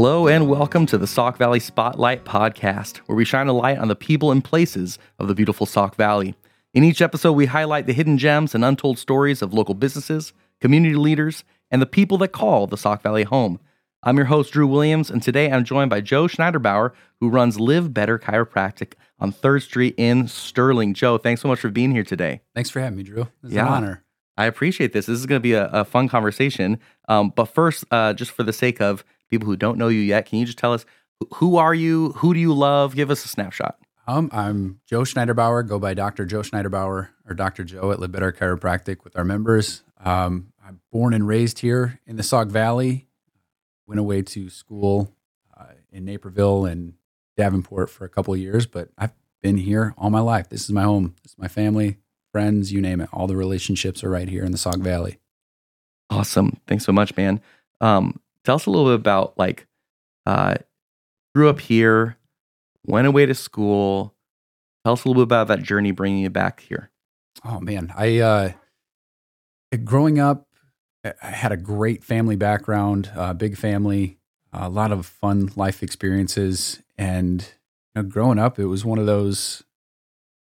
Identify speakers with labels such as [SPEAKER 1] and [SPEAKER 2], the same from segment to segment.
[SPEAKER 1] Hello and welcome to the Sauk Valley Spotlight podcast, where we shine a light on the people and places of the beautiful Sauk Valley. In each episode, we highlight the hidden gems and untold stories of local businesses, community leaders, and the people that call the Sauk Valley home. I'm your host, Drew Williams, and today I'm joined by Joe Schneiderbauer, who runs Live Better Chiropractic on 3rd Street in Sterling. Joe, thanks so much for being here today.
[SPEAKER 2] Thanks for having me, Drew. It's
[SPEAKER 1] Yeah.
[SPEAKER 2] an honor.
[SPEAKER 1] I appreciate this. This is going to be a, a fun conversation. Um, but first, uh, just for the sake of people who don't know you yet, can you just tell us who are you? Who do you love? Give us a snapshot.
[SPEAKER 2] Um, I'm Joe Schneiderbauer, go by Dr. Joe Schneiderbauer or Dr. Joe at Live Chiropractic with our members. Um, I'm born and raised here in the Sauk Valley. Went away to school uh, in Naperville and Davenport for a couple of years, but I've been here all my life. This is my home. This is my family, friends, you name it. All the relationships are right here in the Sauk Valley.
[SPEAKER 1] Awesome. Thanks so much, man. Um, tell us a little bit about like, uh, grew up here, went away to school. Tell us a little bit about that journey bringing you back here.
[SPEAKER 2] Oh man, I uh, growing up, I had a great family background, uh, big family, a lot of fun life experiences, and you know, growing up, it was one of those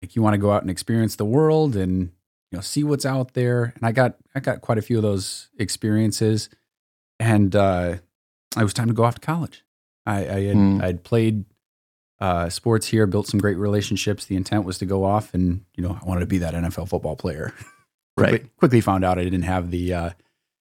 [SPEAKER 2] like you want to go out and experience the world and you know see what's out there. And I got I got quite a few of those experiences, and uh, it was time to go off to college. I, I had
[SPEAKER 1] Hmm.
[SPEAKER 2] I'd played uh, sports here, built some great relationships. The intent was to go off and you know I wanted to be that NFL football player. quickly, quickly found out I didn't have the uh,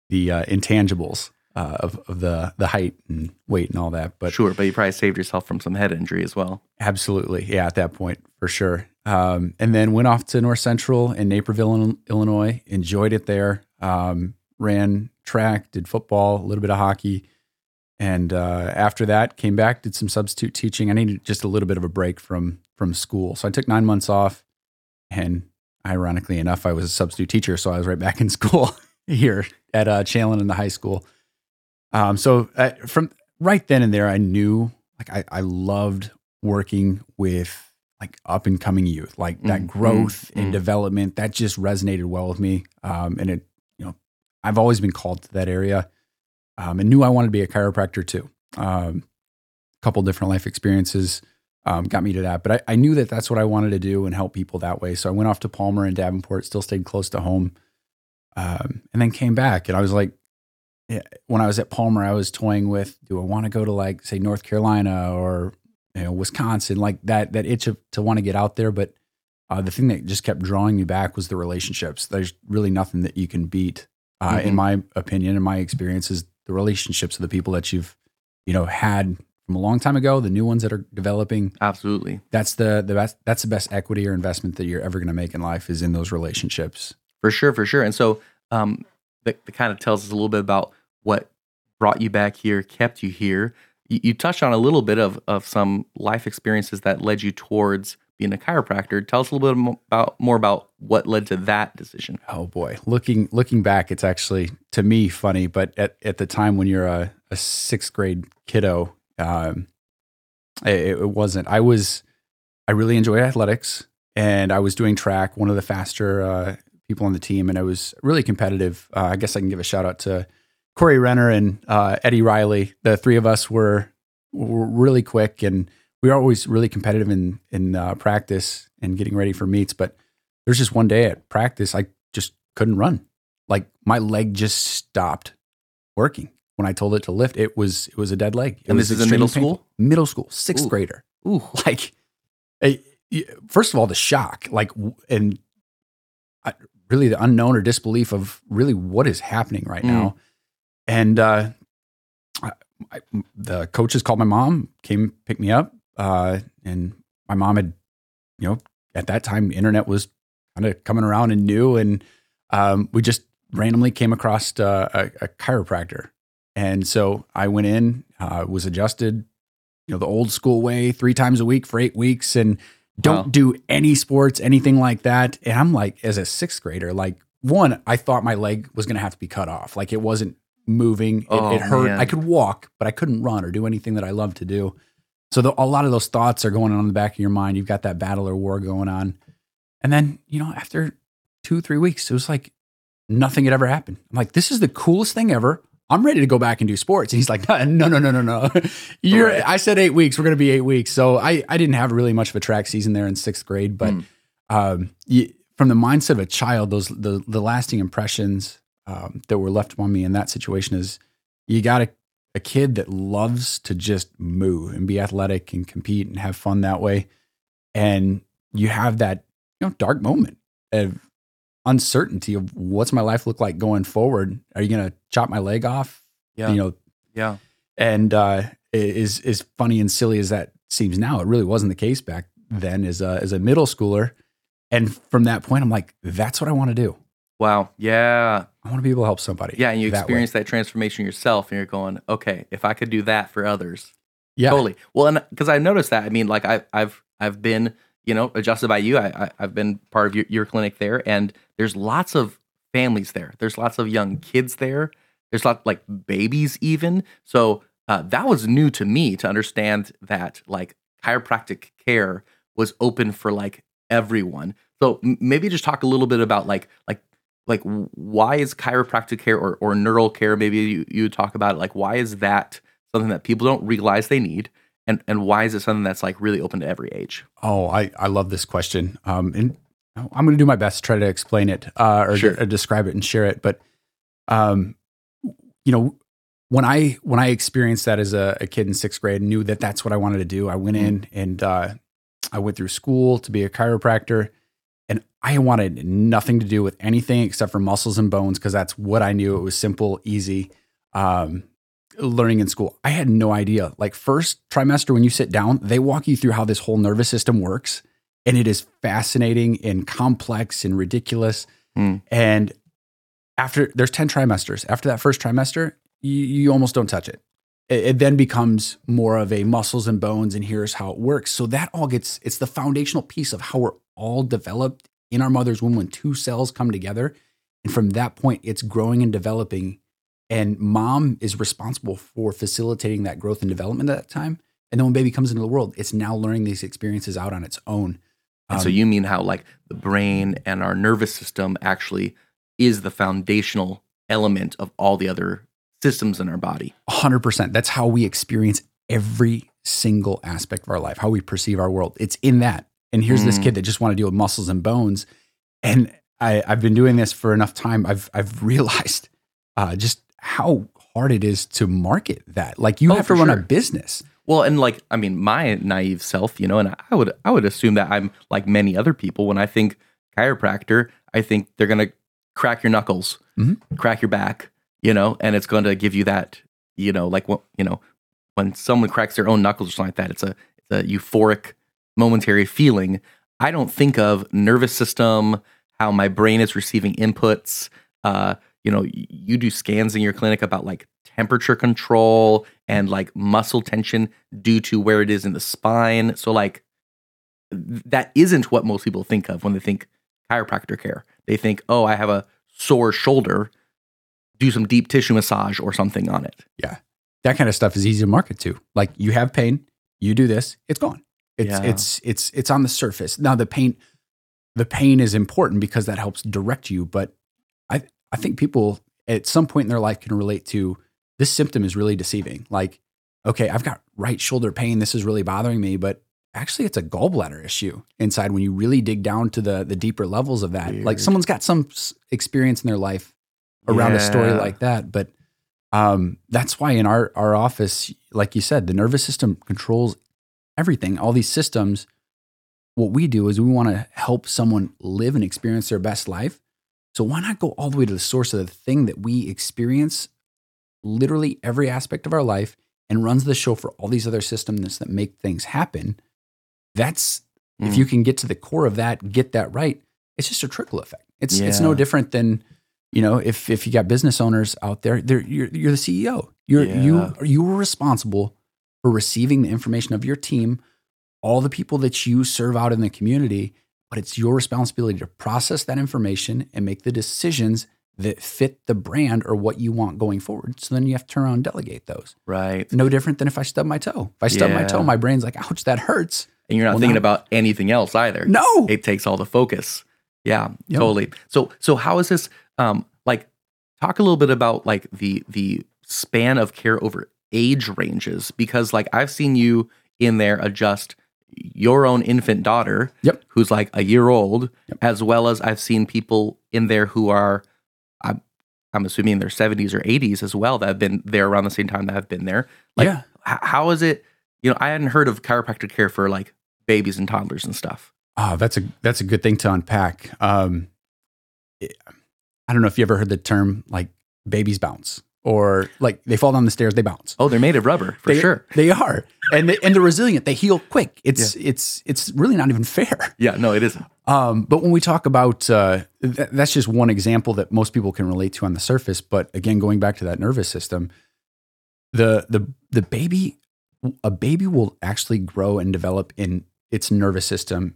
[SPEAKER 2] the uh, intangibles uh, of of the the height and weight and all that. But
[SPEAKER 1] sure, but you probably saved yourself from some head injury as well.
[SPEAKER 2] absolutely, yeah, at that point for sure. Um, and then went off to North Central in Naperville, Illinois. Enjoyed it there. Um, ran track, did football, a little bit of hockey. And uh, after that, came back, did some substitute teaching. I needed just a little bit of a break from from school, so I took nine months off. And ironically enough, I was a substitute teacher, so I was right back in school here at uh, Challand in the high school. Um, so uh, from right then and there, I knew like I, I loved working with like up and coming youth, like that
[SPEAKER 1] Mm,
[SPEAKER 2] growth
[SPEAKER 1] mm,
[SPEAKER 2] and
[SPEAKER 1] mm.
[SPEAKER 2] development. That just resonated well with me. Um, and it, I've always been called to that area, um, and knew I wanted to be a chiropractor too. Um, a couple different life experiences um, got me to that, but I, I knew that that's what I wanted to do and help people that way. So I went off to Palmer and Davenport, still stayed close to home, um, and then came back. And I was like, when I was at Palmer, I was toying with, do I want to go to like say North Carolina or you know Wisconsin, like that that itch of, to want to get out there. But uh, the thing that just kept drawing me back was the relationships. There's really nothing that you can beat, uh, in
[SPEAKER 1] Mhm.
[SPEAKER 2] my opinion, in my experience, is the relationships of the people that you've you know had from a long time ago, the new ones that are developing.
[SPEAKER 1] Absolutely.
[SPEAKER 2] That's the the best. That's the best equity or investment that you're ever going to make in life is in those relationships.
[SPEAKER 1] For sure, for sure. And so um, that, that kind of tells us a little bit about what brought you back here, kept you here. You, you touched on a little bit of, of some life experiences that led you towards being a chiropractor. Tell us a little bit about more about what led to that decision.
[SPEAKER 2] Oh boy, looking looking back, it's actually to me funny, but at, at the time when you're a, a sixth grade kiddo, um, it, it wasn't. I was I really enjoyed athletics, and I was doing track, one of the faster uh, people on the team, and I was really competitive. Uh, I guess I can give a shout out to Corey Renner and uh, Eddie Riley. The three of us were were really quick, and we were always really competitive in in uh, practice and getting ready for meets, but there's just one day at practice I just couldn't run. Like my leg just stopped working when I told it to lift. It was it was a dead leg. It
[SPEAKER 1] And this is in middle
[SPEAKER 2] painful. Middle school, sixth
[SPEAKER 1] Ooh.
[SPEAKER 2] grader.
[SPEAKER 1] Ooh,
[SPEAKER 2] Like, first of all, the shock, like, and I, really the unknown or disbelief of really what is happening right
[SPEAKER 1] Mm.
[SPEAKER 2] now. And uh, I, I, the coaches called my mom, came pick me up, uh, and my mom had, you know, at that time, internet was kind of coming around and new, and um, we just randomly came across uh, a, a chiropractor, and so I went in, uh, was adjusted, you know, the old school way, three times a week for eight weeks, and don't
[SPEAKER 1] Wow.
[SPEAKER 2] do any sports, anything like that. And I'm like, as a sixth grader, like one, I thought my leg was going to have to be cut off, like it wasn't moving, it,
[SPEAKER 1] Oh,
[SPEAKER 2] it hurt.
[SPEAKER 1] man.
[SPEAKER 2] I could walk, but I couldn't run or do anything that I love to do. So the, a lot of those thoughts are going on in the back of your mind. You've got that battle or war going on. And then, you know, after two, three weeks, it was like nothing had ever happened. I'm like, this is the coolest thing ever. I'm ready to go back and do sports. And he's like, no, no, no, no, no. You're,
[SPEAKER 1] Right.
[SPEAKER 2] I said eight weeks. We're going to be eight weeks. So I, I didn't have really much of a track season there in sixth grade, but
[SPEAKER 1] Mm.
[SPEAKER 2] um, you, from the mindset of a child, those the the lasting impressions um, that were left on me in that situation is you got a, a kid that loves to just move and be athletic and compete and have fun that way, and you have that you know dark moment of uncertainty of what's my life look like going forward. Are you going to chop my leg off?
[SPEAKER 1] Yeah.
[SPEAKER 2] You know,
[SPEAKER 1] Yeah.
[SPEAKER 2] and uh, is is funny and silly as that seems now, it really wasn't the case back then as a as a middle schooler. And from that point, I'm like, that's what I want to do.
[SPEAKER 1] Wow. Yeah.
[SPEAKER 2] I want to be able to help somebody.
[SPEAKER 1] Yeah. And you
[SPEAKER 2] that way.
[SPEAKER 1] experience that transformation yourself and you're going, okay, if I could do that for others.
[SPEAKER 2] Yeah,
[SPEAKER 1] Totally. Well, and because I noticed that, I mean, like I, I've, I've been, you know, adjusted by you. I, I I've been part of your, your clinic there, and there's lots of families there. There's lots of young kids there. There's lots like babies even. So uh, that was new to me to understand that like chiropractic care was open for like everyone. So maybe just talk a little bit about like like like why is chiropractic care or, or neural care maybe you, you talk about it like why is that something that people don't realize they need and and why is it something that's like really open to every age
[SPEAKER 2] Oh, I, I love this question. Um, and I'm going to do my best to try to explain it uh, or,
[SPEAKER 1] Sure.
[SPEAKER 2] or describe it and share it. But, um, you know, when I when I experienced that as a, a kid in sixth grade, and knew that that's what I wanted to do. I went in and uh, I went through school to be a chiropractor, and I wanted nothing to do with anything except for muscles and bones because that's what I knew. It was simple, easy. Um, learning in school. I had no idea. Like first trimester when you sit down, they walk you through how this whole nervous system works and it is fascinating and complex and ridiculous.
[SPEAKER 1] Hmm.
[SPEAKER 2] And after there's 10 trimesters. After that first trimester, you, you almost don't touch it. it. It then becomes more of a muscles and bones and here's how it works. So that all gets it's the foundational piece of how we're all developed in our mother's womb when two cells come together. And from that point, it's growing and developing and mom is responsible for facilitating that growth and development at that time. And then when baby comes into the world, it's now learning these experiences out on its own.
[SPEAKER 1] and so
[SPEAKER 2] Um,
[SPEAKER 1] you mean how like the brain and our nervous system actually is the foundational element of all the other systems in our body
[SPEAKER 2] 100%. That's how we experience every single aspect of our life, how we perceive our world. It's in that. And here's this
[SPEAKER 1] Mm.
[SPEAKER 2] kid that just want to deal with muscles and bones. And I, I've been doing this for enough time. I've I've realized uh, just how hard it is to market that. Like you
[SPEAKER 1] Oh,
[SPEAKER 2] have to run a business.
[SPEAKER 1] Well, and like I mean, my naive self, you know, and I would I would assume that I'm like many other people. When I think chiropractor, I think they're gonna crack your knuckles,
[SPEAKER 2] Mhm.
[SPEAKER 1] crack your back, you know, and it's going to give you that, you know, like what you know, when someone cracks their own knuckles or something like that, it's a it's a euphoric, momentary feeling. I don't think of nervous system, how my brain is receiving inputs. Uh, you know, you do scans in your clinic about like temperature control and like muscle tension due to where it is in the spine. So like that isn't what most people think of when they think chiropractor care. They think, "Oh, I have a sore shoulder, do some deep tissue massage or something on it." Yeah.
[SPEAKER 2] That kind of stuff is easy to market to. Like you have pain, you do this, it's gone. It's
[SPEAKER 1] Yeah.
[SPEAKER 2] it's it's it's on the surface. Now the pain the pain is important because that helps direct you, but I I think people at some point in their life can relate to this symptom is really deceiving. Like, okay, I've got right shoulder pain, this is really bothering me, but actually it's a gallbladder issue inside when you really dig down to the the deeper levels of that. Like someone's got some experience in their life around a story like that, but um, that's why in our our office, like you said, the nervous system controls everything. All these systems. What we do is we want to help someone live and experience their best life. So why not go all the way to the source of the thing that we experience, literally every aspect of our life, and runs the show for all these other systems that make things happen. That's if
[SPEAKER 1] Mm.
[SPEAKER 2] you can get to the core of that, get that right. It's just a trickle effect. It's it's no different than you know if if you got business owners out there, they're, you're you're the CEO. You're you
[SPEAKER 1] Yeah.
[SPEAKER 2] you are responsible for receiving the information of your team, all the people that you serve out in the community. But it's your responsibility to process that information and make the decisions that fit the brand or what you want going forward. So then you have to turn around and delegate those.
[SPEAKER 1] Right.
[SPEAKER 2] No different than if I stub my toe. If I stub my toe, my brain's like, ouch, that hurts.
[SPEAKER 1] And you're not
[SPEAKER 2] Well,
[SPEAKER 1] thinking
[SPEAKER 2] now-
[SPEAKER 1] about anything else either.
[SPEAKER 2] No.
[SPEAKER 1] It takes all the focus. Yeah,
[SPEAKER 2] Yep.
[SPEAKER 1] totally. So so how is this um like talk a little bit about like the the span of care over age ranges because like I've seen you in there adjust your own infant daughter
[SPEAKER 2] Yep.
[SPEAKER 1] who's like a year old
[SPEAKER 2] Yep.
[SPEAKER 1] as well as I've seen people in there who are I'm, I'm assuming in their 70s or 80s as well that have been there around the same time that have been there like
[SPEAKER 2] yeah.
[SPEAKER 1] h- how is it you know I hadn't heard of chiropractic care for like babies and toddlers and stuff
[SPEAKER 2] Oh, that's a that's a good thing to unpack. Um, I don't know if you ever heard the term like babies bounce or like they fall down the stairs, they bounce.
[SPEAKER 1] oh they're made of rubber for
[SPEAKER 2] they,
[SPEAKER 1] sure
[SPEAKER 2] They are, and they, and they're resilient. They heal quick. It's it's it's really not even fair.
[SPEAKER 1] yeah no it isn't
[SPEAKER 2] Um, but when we talk about uh, th- that's just one example that most people can relate to on the surface. But again, going back to that nervous system, the the the baby, a baby will actually grow and develop in its nervous system.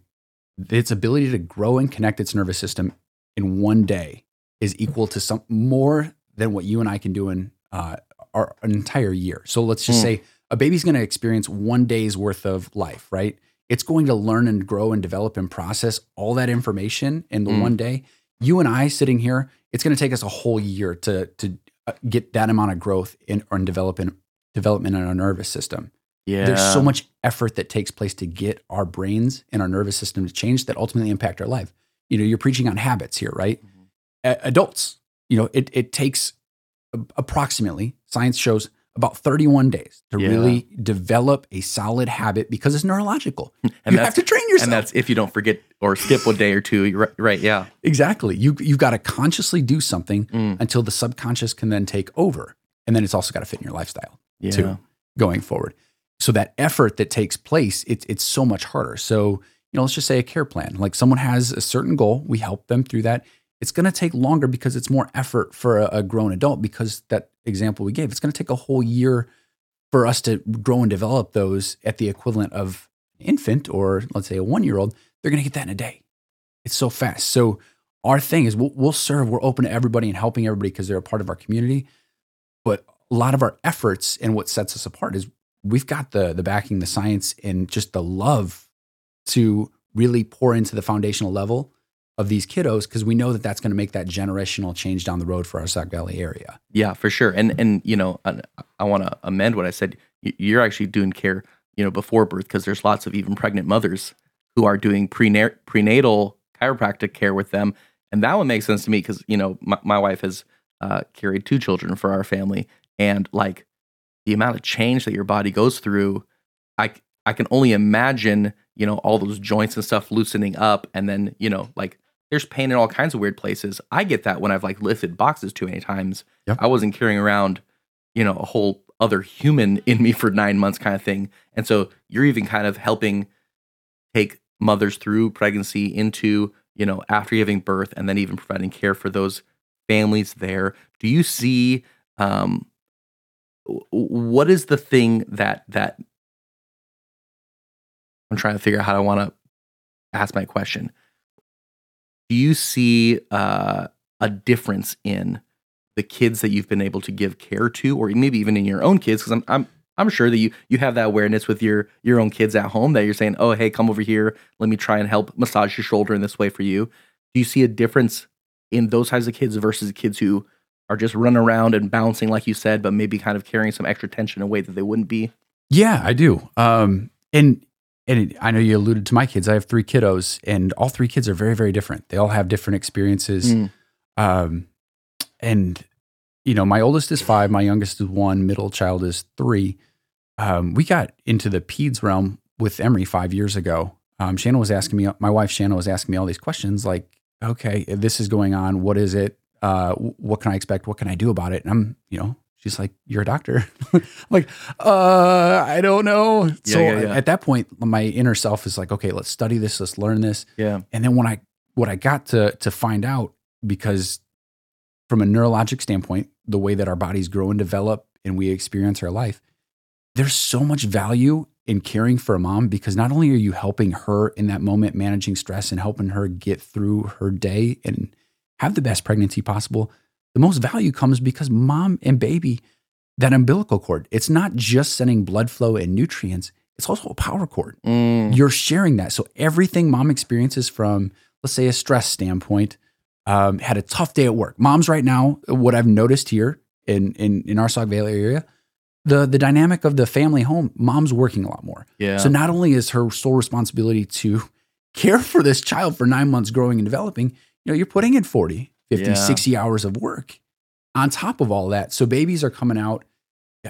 [SPEAKER 2] Its ability to grow and connect its nervous system in one day is equal to some more than what you and I can do in uh, our an entire year. So let's just
[SPEAKER 1] Hmm.
[SPEAKER 2] say a baby's going to experience one day's worth of life, right? It's going to learn and grow and develop and process all that information in the
[SPEAKER 1] Mm.
[SPEAKER 2] one day. You and I sitting here, it's going to take us a whole year to to uh, get that amount of growth in or in development development in our nervous system.
[SPEAKER 1] yeah
[SPEAKER 2] There's so much effort that takes place to get our brains and our nervous system to change that ultimately impact our life. You know, you're preaching on habits here, right?
[SPEAKER 1] Mhm.
[SPEAKER 2] A- adults, you know, it it takes approximately science shows about 31 days to
[SPEAKER 1] Yeah.
[SPEAKER 2] really develop a solid habit because it's neurological.
[SPEAKER 1] and
[SPEAKER 2] you have to train yourself.
[SPEAKER 1] and that's if you don't forget or skip a day or two you're right, right yeah
[SPEAKER 2] exactly. You you've got to consciously do something
[SPEAKER 1] Mm.
[SPEAKER 2] until the subconscious can then take over. And then it's also got to fit in your lifestyle.
[SPEAKER 1] yeah
[SPEAKER 2] Two. going forward. So that effort that takes place, it's it's so much harder. So, you know, let's just say a care plan. Like someone has a certain goal, we help them through that. It's going to take longer because it's more effort for a, a grown adult because that example we gave, it's going to take a whole year for us to grow and develop those at the equivalent of infant or let's say a 1-year-old, they're going to get that in a day. It's so fast. So our thing is we'll, we'll serve, we're open to everybody and helping everybody because they're a part of our community. But a lot of our efforts and what sets us apart is we've got the the backing, the science, and just the love to really pour into the foundational level of these kiddos because we know that that's going to make that generational change down the road for our Sauk Valley area.
[SPEAKER 1] Yeah, for sure. And and you know, I, I want to amend what I said. You're actually doing care, you know, before birth because there's lots of even pregnant mothers who are doing prena- prenatal chiropractic care with them, and that one makes sense to me because you know my, my wife has uh, carried two children for our family, and like the amount of change that your body goes through, I I can only imagine, you know, all those joints and stuff loosening up, and then you know, like there's pain in all kinds of weird places. I get that when I've like lifted boxes too many times.
[SPEAKER 2] Yep.
[SPEAKER 1] I wasn't carrying around, you know, a whole other human in me for nine months kind of thing. And so you're even kind of helping take mothers through pregnancy into, you know, after giving birth and then even providing care for those families there. Do you see um what is the thing that that I'm trying to figure out how I want to ask my question. Do you see uh, a difference in the kids that you've been able to give care to, or maybe even in your own kids? Because I'm, I'm I'm sure that you you have that awareness with your your own kids at home that you're saying, oh hey, come over here, let me try and help massage your shoulder in this way for you. Do you see a difference in those types of kids versus kids who are just running around and bouncing like you said, but maybe kind of carrying some extra tension in a way that they wouldn't be?
[SPEAKER 2] Yeah, I do. Um, and and it, I know you alluded to my kids. I have three kiddos, and all three kids are very very different. They all have different experiences.
[SPEAKER 1] Mm.
[SPEAKER 2] Um, and you know, my oldest is five, my youngest is one, middle child is three. Um, we got into the peds realm with Emery five years ago. Um, Shannon was asking me, my wife Shannon was asking me all these questions like, okay, this is going on. What is it? Uh, what can I expect? What can I do about it? And I'm, you know, she's like, you're a doctor. I'm like, uh, I don't know. so
[SPEAKER 1] yeah, yeah.
[SPEAKER 2] at that point, my inner self is like, okay, let's study this. Let's learn this.
[SPEAKER 1] Yeah.
[SPEAKER 2] And then when I what I got to to find out because from a neurologic standpoint, the way that our bodies grow and develop and we experience our life, there's so much value in caring for a mom because not only are you helping her in that moment managing stress and helping her get through her day and have the best pregnancy possible, the most value comes because mom and baby that umbilical cord, it's not just sending blood flow and nutrients, it's also a power cord
[SPEAKER 1] Mm.
[SPEAKER 2] you're sharing that. So everything mom experiences from, let's say, a stress standpoint, um, had a tough day at work. Moms right now, what I've noticed here in in in our Sauk Valley area, the the dynamic of the family home, mom's working a lot more.
[SPEAKER 1] Yeah.
[SPEAKER 2] So not only is her sole responsibility to care for this child for nine months growing and developing, you know, you're putting in 40, 50,
[SPEAKER 1] Yeah.
[SPEAKER 2] 60 hours of work on top of all that. So babies are coming out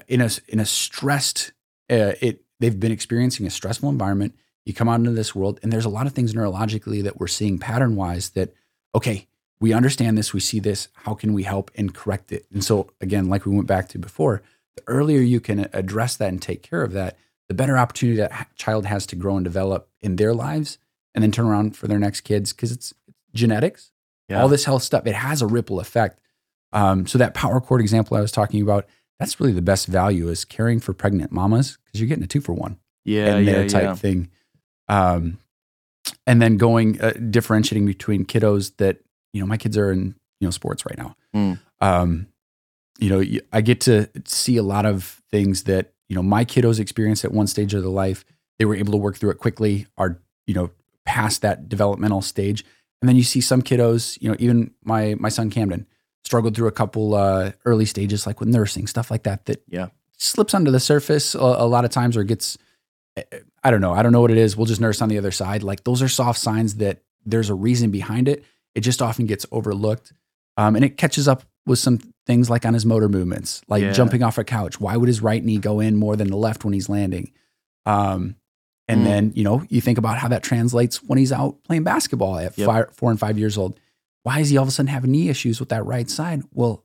[SPEAKER 2] in a in a stressed uh, it they've been experiencing a stressful environment. You come out into this world and there's a lot of things neurologically that we're seeing pattern wise that okay, we understand this, we see this, how can we help and correct it? And so again, like we went back to before, the earlier you can address that and take care of that, the better opportunity that child has to grow and develop in their lives and then turn around for their next kids because it's genetics
[SPEAKER 1] Yeah.
[SPEAKER 2] all this health stuff it has a ripple effect um, so that power cord example i was talking about that's really the best value is caring for pregnant mamas because you're getting a two for one
[SPEAKER 1] yeah,
[SPEAKER 2] and
[SPEAKER 1] yeah,
[SPEAKER 2] type
[SPEAKER 1] yeah.
[SPEAKER 2] thing um, and then going uh, differentiating between kiddos that you know my kids are in you know sports right now
[SPEAKER 1] Mm.
[SPEAKER 2] um, you know I get to see a lot of things that you know my kiddos experienced at one stage of their life they were able to work through it quickly are you know past that developmental stage and then you see some kiddos you know even my my son camden struggled through a couple uh, early stages like with nursing stuff like that that
[SPEAKER 1] Yeah.
[SPEAKER 2] slips under the surface a, a lot of times or gets I don't know. I don't know what it is. We'll just nurse on the other side. Like those are soft signs that there's a reason behind it. It just often gets overlooked. Um, and it catches up with some things like on his motor movements, like
[SPEAKER 1] Yeah.
[SPEAKER 2] jumping off a couch. Why would his right knee go in more than the left when he's landing? Um, and
[SPEAKER 1] Mm.
[SPEAKER 2] then, you know, you think about how that translates when he's out playing basketball at
[SPEAKER 1] Yep.
[SPEAKER 2] five, four and five years old. Why is he all of a sudden having knee issues with that right side? Well,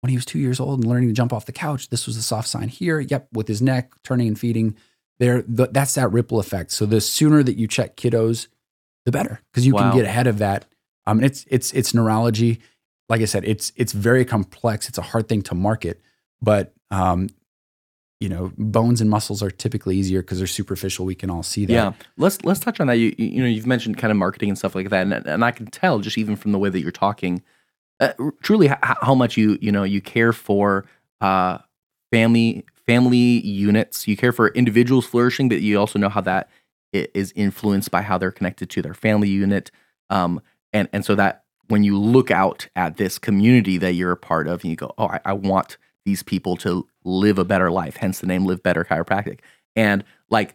[SPEAKER 2] when he was two years old and learning to jump off the couch, this was a soft sign here. Yep, with his neck turning and feeding, there th- that's that ripple effect. So the sooner that you check kiddos, the better because you
[SPEAKER 1] Wow.
[SPEAKER 2] can get ahead of that. Um, it's it's it's neurology. Like I said, it's it's very complex. It's a hard thing to market, but um, you know, bones and muscles are typically easier because they're superficial. We can all see that.
[SPEAKER 1] Yeah, let's let's touch on that. You you know you've mentioned kind of marketing and stuff like that, and and I can tell just even from the way that you're talking, uh, truly how much you you know you care for uh, family family units. You care for individuals flourishing, but you also know how that is influenced by how they're connected to their family unit, um, and and so that when you look out at this community that you're a part of, and you go, oh, I, I want these people to live a better life. Hence the name Live Better Chiropractic, and like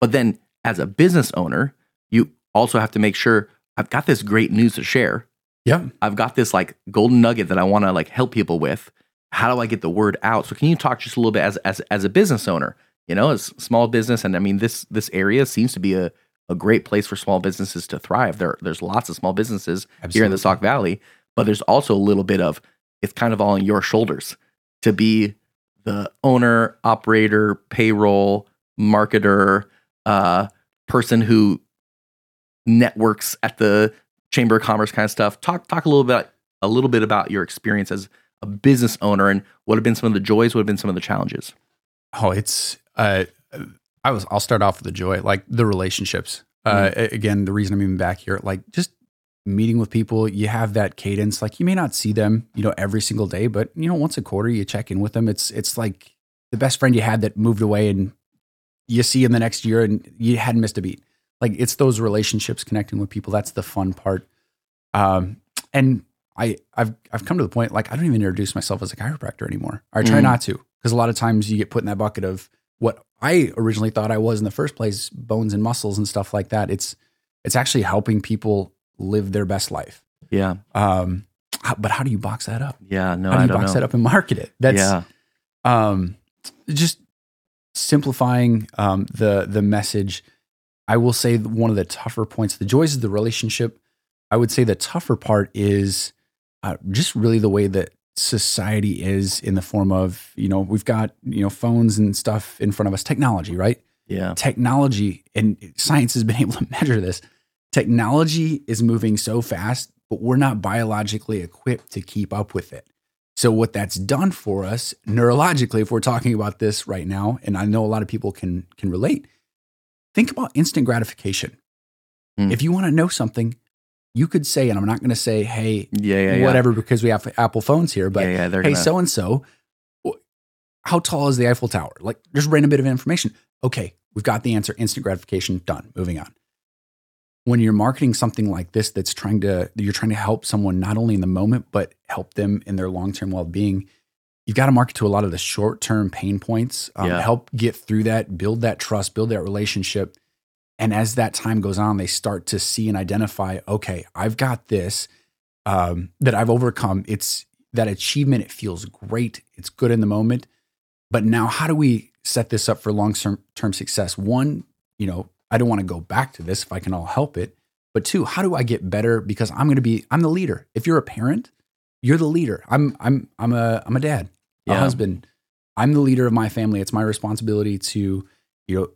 [SPEAKER 1] but then as a business owner, you also have to make sure I've got this great news to share.
[SPEAKER 2] Yeah.
[SPEAKER 1] I've got this like golden nugget that I want to like help people with. How do I get the word out? So can you talk just a little bit as as as a business owner, you know, as small business and I mean this this area seems to be a a great place for small businesses to thrive. There there's lots of small businesses here in the
[SPEAKER 2] Absolutely.
[SPEAKER 1] Sauk Valley, but there's also a little bit of it's kind of all on your shoulders to be the owner, operator, payroll, marketer, uh, person who networks at the Chamber of Commerce kind of stuff. Talk talk a little bit a little bit about your experience as a business owner and what have been some of the joys, what have been some of the challenges.
[SPEAKER 2] Oh, it's uh, I was. I'll start off with the joy, like the relationships. Uh, a- again, the reason I'm even back here, like just meeting with people, you have that cadence. Like you may not see them, you know, every single day, but you know, once a quarter, you check in with them. It's it's like the best friend you had that moved away, and you see him the next year, and you hadn't missed a beat. Like it's those relationships, connecting with people. That's the fun part. Um, and I I've I've come to the point like I don't even introduce myself as a chiropractor anymore. I try
[SPEAKER 1] Mm.
[SPEAKER 2] not to because a lot of times you get put in that bucket of what I originally thought I was in the first place, bones and muscles and stuff like that. It's it's actually helping people live their best life.
[SPEAKER 1] Yeah.
[SPEAKER 2] Um, but how do you box that up?
[SPEAKER 1] Yeah. No,
[SPEAKER 2] how do
[SPEAKER 1] I
[SPEAKER 2] you box
[SPEAKER 1] know.
[SPEAKER 2] that up and market it? That's
[SPEAKER 1] yeah.
[SPEAKER 2] um, just simplifying um, the the message. I will say one of the tougher points. The joys of the relationship. I would say the tougher part is uh, just really the way that society is in the form of you know we've got you know phones and stuff in front of us. Technology, right?
[SPEAKER 1] Yeah.
[SPEAKER 2] Technology and science has been able to measure this. Technology is moving so fast, but we're not biologically equipped to keep up with it. So what that's done for us neurologically, if we're talking about this right now, and I know a lot of people can can relate, think about instant gratification.
[SPEAKER 1] Hmm.
[SPEAKER 2] If you want to know something, you could say, and I'm not going to say, hey,
[SPEAKER 1] Yeah. Yeah. yeah.
[SPEAKER 2] whatever, because we have Apple phones here, but
[SPEAKER 1] yeah, yeah,
[SPEAKER 2] hey, so and so, how tall is the Eiffel Tower? Like, just random bit of information. Okay, we've got the answer. Instant gratification. Done. Moving on. When you're marketing something like this, that's trying to you're trying to help someone not only in the moment but help them in their long term well being. you've got to market to a lot of the short term pain points, um,
[SPEAKER 1] Yeah.
[SPEAKER 2] help get through that, build that trust, build that relationship. And as that time goes on, they start to see and identify, okay, I've got this um, that I've overcome. It's that achievement. It feels great. It's good in the moment. But now, how do we set this up for long term success? One, you know, I don't want to go back to this if I can all help it. But two, how do I get better? Because I'm going to be, I'm the leader. If you're a parent, you're the leader. I'm, I'm, I'm a, I'm a dad, a husband. I'm the leader of my family. It's my responsibility to, you know,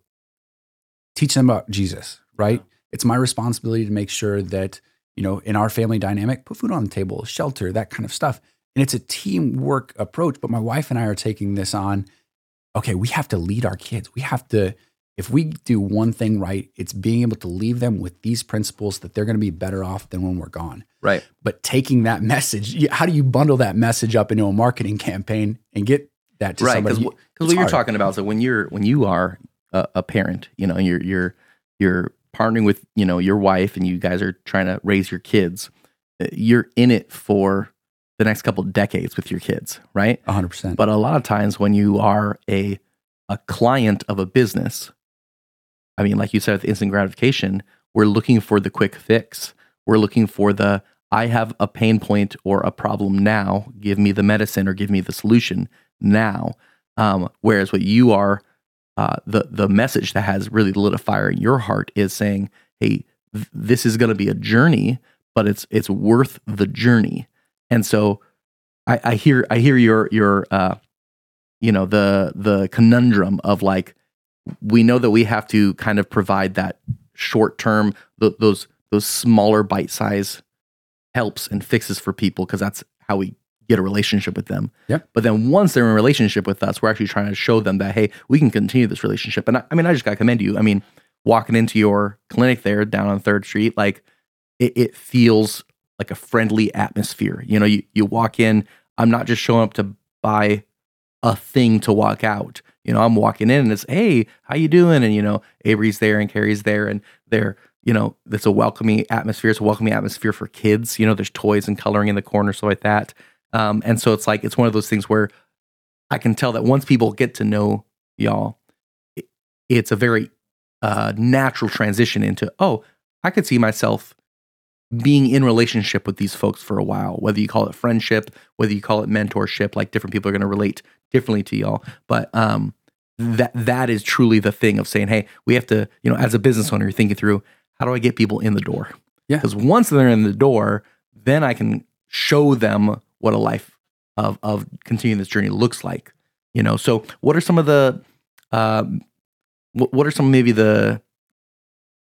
[SPEAKER 2] teach them about Jesus, right? It's my responsibility to make sure that, you know, in our family dynamic, put food on the table, shelter, that kind of stuff. And it's a teamwork approach. But my wife and I are taking this on. Okay, we have to lead our kids. We have to, if we do one thing right, it's being able to leave them with these principles that they're going to be better off than when we're gone.
[SPEAKER 1] Right.
[SPEAKER 2] But taking that message, how do you bundle that message up into a marketing campaign and get that to
[SPEAKER 1] right because
[SPEAKER 2] somebody?
[SPEAKER 1] what you're
[SPEAKER 2] hard.
[SPEAKER 1] talking about is that when you're when you are a, a parent you know you're you're you're partnering with you know your wife and you guys are trying to raise your kids uh, you're in it for the next couple decades with your kids right
[SPEAKER 2] 100%.
[SPEAKER 1] but a lot of times when you are a a client of a business i mean like you said with instant gratification we're looking for the quick fix. We're looking for the i have a pain point or a problem now. Give me the medicine or give me the solution now. Um, whereas what you are uh, the the message that has really lit a fire in your heart is saying hey th- this is going to be a journey but it's it's worth the journey. And so I, I hear I hear your your uh, you know the the conundrum of like we know that we have to kind of provide that short term th- those those smaller bite size helps and fixes for people because that's how we get a relationship with them.
[SPEAKER 2] Yeah.
[SPEAKER 1] But then once they're in a relationship with us, we're actually trying to show them that hey, we can continue this relationship. And I, I mean, I just got to commend you. I mean, walking into your clinic there down on Third Street, like it, it feels like a friendly atmosphere. You know, you you walk in. I'm not just showing up to buy a thing to walk out. You know, I'm walking in and it's, hey, how you doing? And you know, Avery's there and Carrie's there, and they're, you know, it's a welcoming atmosphere. It's a welcoming atmosphere for kids. You know, there's toys and coloring in the corner, so like that. Um, and so it's like it's one of those things where I can tell that once people get to know y'all, it, it's a very uh, natural transition into, oh, I could see myself being in relationship with these folks for a while, whether you call it friendship, whether you call it mentorship, like different people are going to relate differently to y'all. But um, that that is truly the thing of saying, hey, we have to, you know, as a business owner, you're thinking through how do I get people in the door?
[SPEAKER 2] Yeah.
[SPEAKER 1] Because once they're in the door, then I can show them what a life of of continuing this journey looks like. You know, so what are some of the um, what, what are some maybe the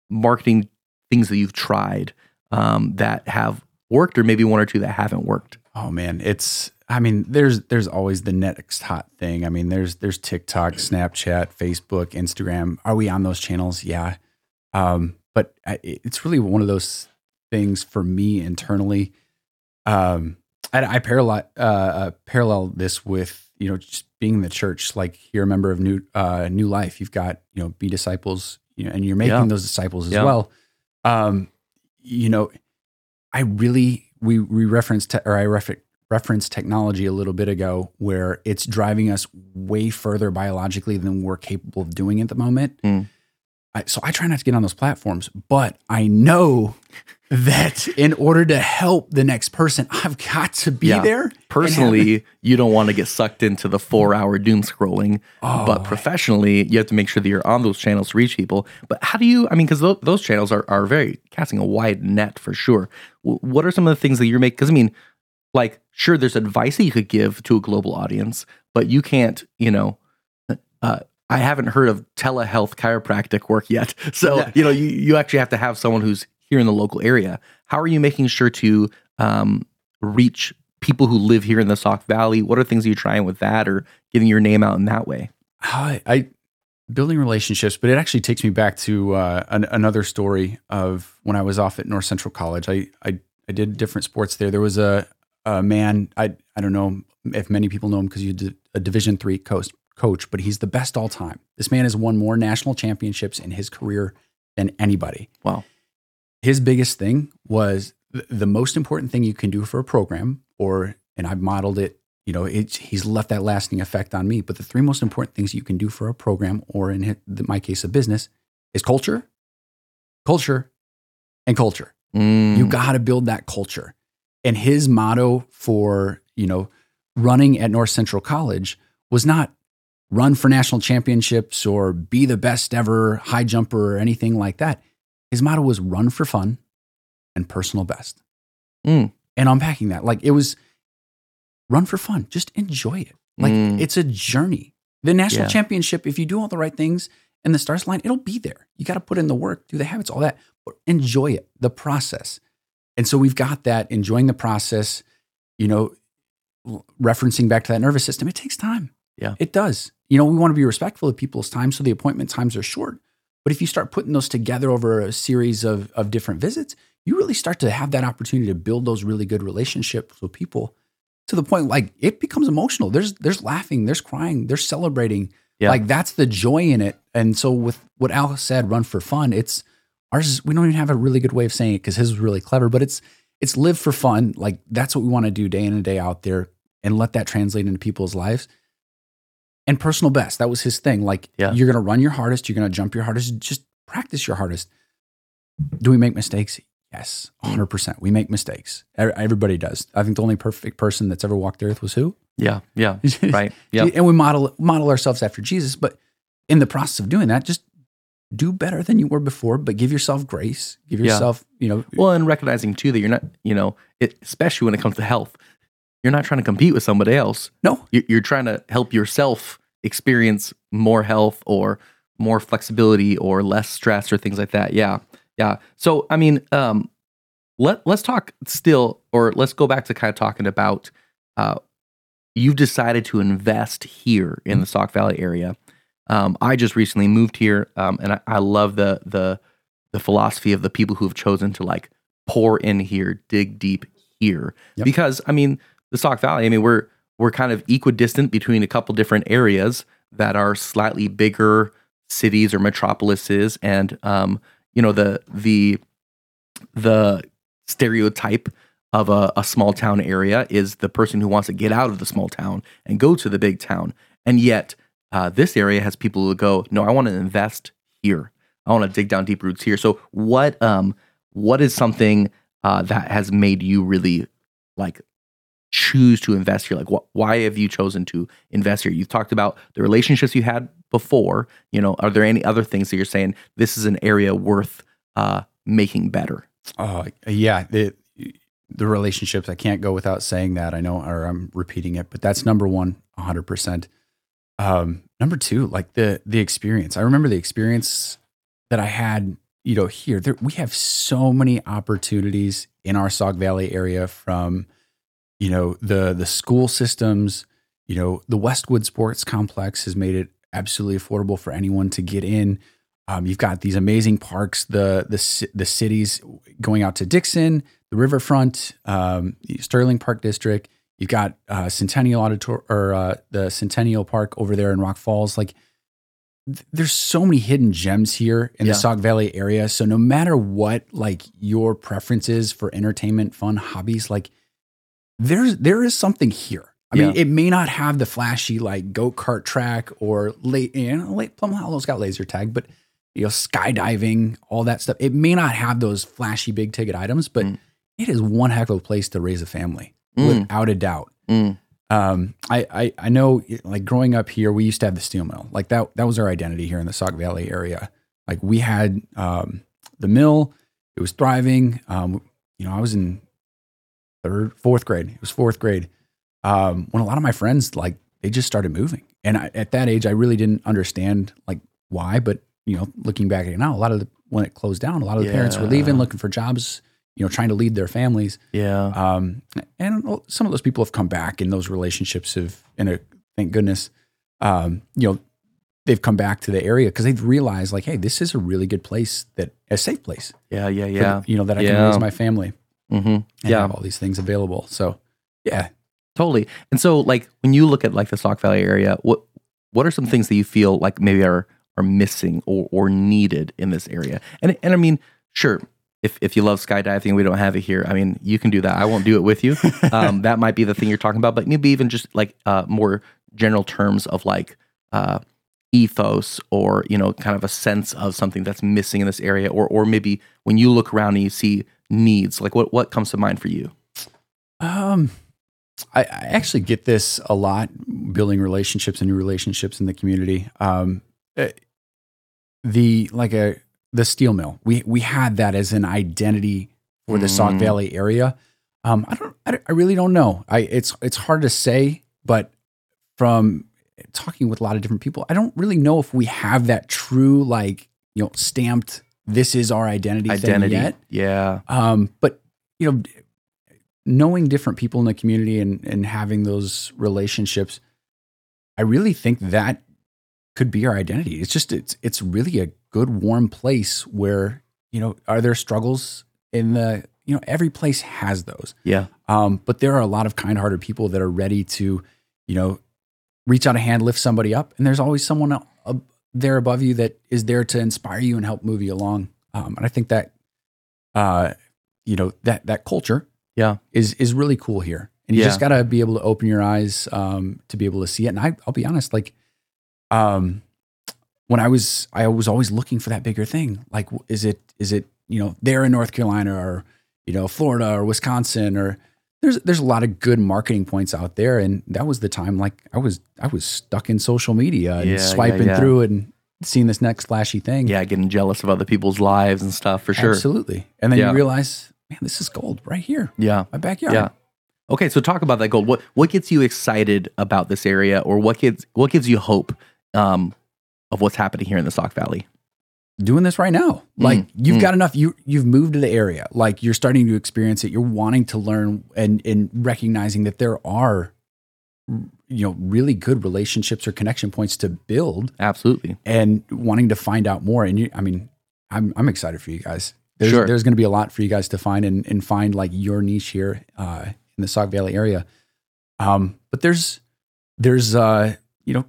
[SPEAKER 1] marketing things that you've tried um, that have worked, or maybe one or two that haven't worked?
[SPEAKER 2] Oh man, it's I mean, there's there's always the next hot thing. I mean, there's there's TikTok, Snapchat, Facebook, Instagram. Are we on those channels? Yeah. Um, but I, it's really one of those things for me internally. Um, I, I parallel uh, uh, parallel this with you know just being in the church. Like you're a member of New uh, New Life. You've got you know be disciples, you know, and you're making
[SPEAKER 1] Yeah.
[SPEAKER 2] those disciples as
[SPEAKER 1] Yeah.
[SPEAKER 2] well. Um, you know, I really we we referenced te- or I refer, referenced technology a little bit ago, where it's driving us way further biologically than we're capable of doing at the moment.
[SPEAKER 1] Mm.
[SPEAKER 2] I, so I try not to get on those platforms, but I know that in order to help the next person, I've got to be
[SPEAKER 1] Yeah.
[SPEAKER 2] there.
[SPEAKER 1] Personally, you don't want to get sucked into the four hour doom scrolling,
[SPEAKER 2] Oh.
[SPEAKER 1] but professionally, you have to make sure that you're on those channels to reach people. But how do you, I mean, because those, those channels are, are very casting a wide net for sure. W- What are some of the things that you're making? Because I mean, like, sure, there's advice that you could give to a global audience, but you can't, you know, uh, I haven't heard of telehealth chiropractic work yet. So,
[SPEAKER 2] Yeah.
[SPEAKER 1] you know, you, you actually have to have someone who's here in the local area. How are you making sure to um, reach people who live here in the Sauk Valley? What are things you're trying with that or getting your name out in that way?
[SPEAKER 2] I, I building relationships, but it actually takes me back to uh, an, another story of when I was off at North Central College. I I, I did different sports there. There was a, a man I I don't know if many people know him because you did a Division three coach coach, but he's the best all time. This man has won more national championships in his career than anybody.
[SPEAKER 1] Wow.
[SPEAKER 2] His biggest thing was th- the most important thing you can do for a program, or and I've modeled it you know, it's, he's left that lasting effect on me. But the three most important things you can do for a program, or in my case, a business, is culture, culture, and culture.
[SPEAKER 1] Mm.
[SPEAKER 2] You got to build that culture. And his motto for, you know, running at North Central College was not run for national championships or be the best ever high jumper or anything like that. His motto was run for fun and personal best.
[SPEAKER 1] Mm.
[SPEAKER 2] And unpacking that, like it was run for fun, just enjoy it. Like
[SPEAKER 1] Mm.
[SPEAKER 2] it's a journey. The national
[SPEAKER 1] Yeah.
[SPEAKER 2] championship, if you do all the right things and the stars line, it'll be there. You got to put in the work, do the habits, all that, but enjoy it, the process. And so we've got that enjoying the process, you know, referencing back to that nervous system. It takes time.
[SPEAKER 1] Yeah.
[SPEAKER 2] It does. You know, we want to be respectful of people's time. So the appointment times are short. But if you start putting those together over a series of, of different visits, you really start to have that opportunity to build those really good relationships with people to the point like it becomes emotional. There's there's laughing, there's crying, there's celebrating.
[SPEAKER 1] Yeah.
[SPEAKER 2] Like that's the joy in it. And so with what Al said, run for fun, it's ours is we don't even have a really good way of saying it because his was really clever, but it's it's live for fun. Like that's what we want to do day in and day out there and let that translate into people's lives. And personal best, that was his thing. Like
[SPEAKER 1] Yeah.
[SPEAKER 2] you're gonna run your hardest, you're gonna jump your hardest, just practice your hardest. Do we make mistakes? Yes, 100%. We make mistakes. Everybody does. I think the only perfect person that's ever walked the earth was who?
[SPEAKER 1] Yeah. Yeah. Right. Yeah.
[SPEAKER 2] And we model model ourselves after Jesus, but in the process of doing that, just do better than you were before, but give yourself grace. Give
[SPEAKER 1] Yeah.
[SPEAKER 2] yourself, you know,
[SPEAKER 1] Well, and recognizing too that you're not, you know, it, especially when it comes to health, you're not trying to compete with somebody else.
[SPEAKER 2] no,
[SPEAKER 1] You're, you're trying to help yourself experience more health or more flexibility or less stress or things like that. Yeah, yeah. So I mean, um, let let's talk still, or let's go back to kind of talking about. Uh, you've decided to invest here in the Sauk Valley area. Um, I just recently moved here, um, and I, I love the the the philosophy of the people who have chosen to like pour in here, dig deep here,
[SPEAKER 2] Yep.
[SPEAKER 1] because I mean, the Sauk Valley. I mean, we're we're kind of equidistant between a couple different areas that are slightly bigger cities or metropolises, and um, you know the the the stereotype of a, a small town area is the person who wants to get out of the small town and go to the big town, and yet uh, this area has people who go, no, I want to invest here. I want to dig down deep roots here. So what um what is something uh, that has made you really like choose to invest here? Like, what, why have you chosen to invest here? You've talked about the relationships you had before. You know, are there any other things that you're saying this is an area worth uh, making better?
[SPEAKER 2] Uh, yeah, the the relationships. I can't go without saying that. I know, or I'm repeating it, but that's number one, one, hundred percent. Um, number two, like the the experience. I remember the experience that I had. You know, here there, we have so many opportunities in our Sauk Valley area from, you know, the the school systems. You know, the Westwood Sports Complex has made it absolutely affordable for anyone to get in. Um, you've got these amazing parks, the the the cities going out to Dixon, the riverfront, um, Sterling Park District. You've got uh, Centennial Auditor or uh, the Centennial Park over there in Rock Falls. Like, th- there's so many hidden gems here in
[SPEAKER 1] Yeah.
[SPEAKER 2] the Sauk Valley area. So no matter what, like your preferences for entertainment, fun, hobbies, like there's there is something here. I mean,
[SPEAKER 1] Yeah.
[SPEAKER 2] it may not have the flashy like go kart track or late, you know, late Plum Hollow's got laser tag, but you know, skydiving, all that stuff. It may not have those flashy big ticket items, but
[SPEAKER 1] Mm.
[SPEAKER 2] it is one heck of a place to raise a family,
[SPEAKER 1] Mm.
[SPEAKER 2] without a doubt.
[SPEAKER 1] Mm.
[SPEAKER 2] Um, I, I I know like growing up here, we used to have the steel mill. Like that that was our identity here in the Sauk Valley area. Like we had um, the mill, it was thriving. Um, you know, I was in third, fourth grade. It was fourth grade. Um, when a lot of my friends like they just started moving, and I, at that age, I really didn't understand like why. But you know, looking back at it now, a lot of the, when it closed down, a lot of the parents were leaving, looking for jobs. You know, trying to lead their families.
[SPEAKER 1] Yeah.
[SPEAKER 2] Um, and some of those people have come back, and those relationships have, and a, thank goodness, um, you know, they've come back to the area because they've realized, like, hey, this is a really good place that a safe place,
[SPEAKER 1] Yeah. Yeah.
[SPEAKER 2] the-
[SPEAKER 1] Yeah.
[SPEAKER 2] you know, that I can raise my family
[SPEAKER 1] Mm-hmm. Yeah.
[SPEAKER 2] all these things available. So, yeah,
[SPEAKER 1] Totally. And so, like, when you look at like the Sauk Valley area, what what are some things that you feel like maybe are are missing or or needed in this area? And and I mean, sure, if if you love skydiving, we don't have it here. I mean, you can do that. I won't do it with you. Um, that might be the thing you're talking about, but maybe even just like uh, more general terms of like uh, ethos or you know kind of a sense of something that's missing in this area, or or maybe when you look around and you see needs, like what what comes to mind for you?
[SPEAKER 2] Um, I, I actually get this a lot, building relationships and new relationships in the community. Um, eh, the like a the steel mill. We we had that as an identity for the Sauk
[SPEAKER 1] Mm.
[SPEAKER 2] Valley area. Um, I don't. I, I really don't know. I it's it's hard to say, but from talking with a lot of different people, I don't really know if we have that true like you know stamped. This is our identity. thing
[SPEAKER 1] Identity.
[SPEAKER 2] yet.
[SPEAKER 1] Yeah.
[SPEAKER 2] Um, but you know, knowing different people in the community and and having those relationships, I really think that could be our identity. It's just it's it's really a good warm place where you know are there struggles in the you know every place has those,
[SPEAKER 1] Yeah.
[SPEAKER 2] um, but there are a lot of kind-hearted people that are ready to you know reach out a hand, lift somebody up, and there's always someone there above you that is there to inspire you and help move you along. Um, and I think that uh, you know that that culture
[SPEAKER 1] Yeah.
[SPEAKER 2] is is really cool here and you
[SPEAKER 1] Yeah.
[SPEAKER 2] just got to be able to open your eyes um, to be able to see it and I, i'll be honest like um, when i was i was always looking for that bigger thing like is it is it you know there in north carolina or you know florida or wisconsin or there's there's a lot of good marketing points out there and that was the time like i was i was stuck in social media and
[SPEAKER 1] Yeah, yeah,
[SPEAKER 2] swiping
[SPEAKER 1] yeah.
[SPEAKER 2] through it and seeing this next flashy thing
[SPEAKER 1] Yeah. Getting jealous of other people's lives and stuff for sure.
[SPEAKER 2] absolutely and then
[SPEAKER 1] Yeah.
[SPEAKER 2] you realize man this is gold right here
[SPEAKER 1] Yeah.
[SPEAKER 2] my backyard
[SPEAKER 1] Yeah. Okay, so talk about that gold. What what gets you excited about this area, or what gives what gives you hope um, of what's happening here in the Sauk Valley?
[SPEAKER 2] Doing this right now. Like
[SPEAKER 1] Mm,
[SPEAKER 2] you've
[SPEAKER 1] mm.
[SPEAKER 2] got enough. You you've moved to the area. Like you're starting to experience it. You're wanting to learn and and recognizing that there are, you know, really good relationships or connection points to build,
[SPEAKER 1] Absolutely.
[SPEAKER 2] and wanting to find out more. And you, I mean, I'm I'm excited for you guys. There's
[SPEAKER 1] Sure.
[SPEAKER 2] there's going to be a lot for you guys to find and and find like your niche here uh, in the Sauk Valley area. Um, but there's there's uh you know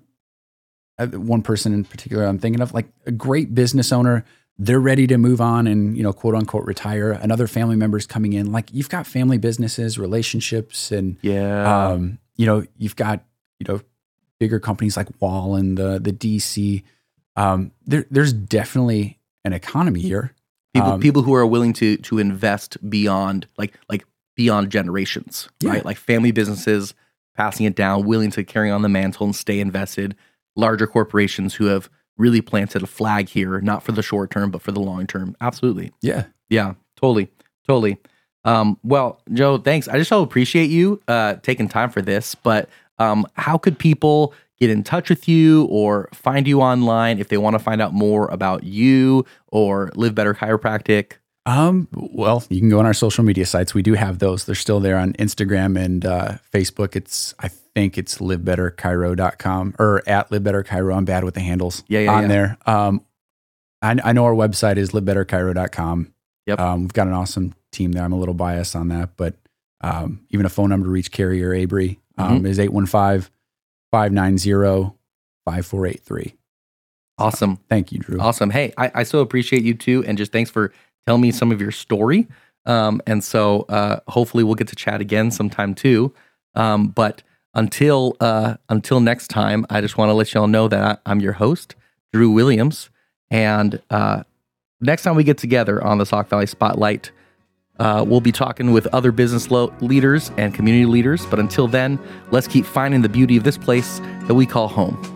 [SPEAKER 2] one person in particular I'm thinking of like a great business owner. They're ready to move on and you know quote unquote retire. Another family member's coming in. Like you've got family businesses, relationships, and
[SPEAKER 1] Yeah.
[SPEAKER 2] um, you know you've got you know bigger companies like Wall and the the DC. Um, there there's definitely an economy here.
[SPEAKER 1] people
[SPEAKER 2] um,
[SPEAKER 1] people who are willing to to invest beyond like like beyond generations,
[SPEAKER 2] Yeah.
[SPEAKER 1] right? Like family businesses passing it down, willing to carry on the mantle and stay invested. Larger corporations who have really planted a flag here, not for the short term, but for the long term. Absolutely.
[SPEAKER 2] Yeah,
[SPEAKER 1] Yeah, totally, totally. Um, well, Joe, thanks. I just so appreciate you uh, taking time for this. But um, how could people get in touch with you or find you online if they want to find out more about you or Live Better Chiropractic?
[SPEAKER 2] Um, well, you can go on our social media sites. We do have those. They're still there on Instagram and uh, Facebook. It's, I think it's livebetterchiro.com or at livebetterchiro. I'm bad with the handles
[SPEAKER 1] Yeah, yeah,
[SPEAKER 2] on
[SPEAKER 1] yeah.
[SPEAKER 2] there. Um, I, I know our website is livebetterchiro.com.
[SPEAKER 1] Yep.
[SPEAKER 2] Um, we've got an awesome team there. I'm a little biased on that, but um, even a phone number to reach Carrie or Abry um,
[SPEAKER 1] Mm-hmm.
[SPEAKER 2] is 815 590 5483.
[SPEAKER 1] Awesome,
[SPEAKER 2] Thank you, Drew.
[SPEAKER 1] awesome. Hey, I, I so appreciate you too, and just thanks for telling me some of your story. Um, and so uh, hopefully we'll get to chat again sometime too. Um, but until uh, until next time, I just want to let y'all know that I, I'm your host, Drew Williams, and uh, next time we get together on the Sauk Valley Spotlight, uh, we'll be talking with other business lo- leaders and community leaders. But until then, let's keep finding the beauty of this place that we call home.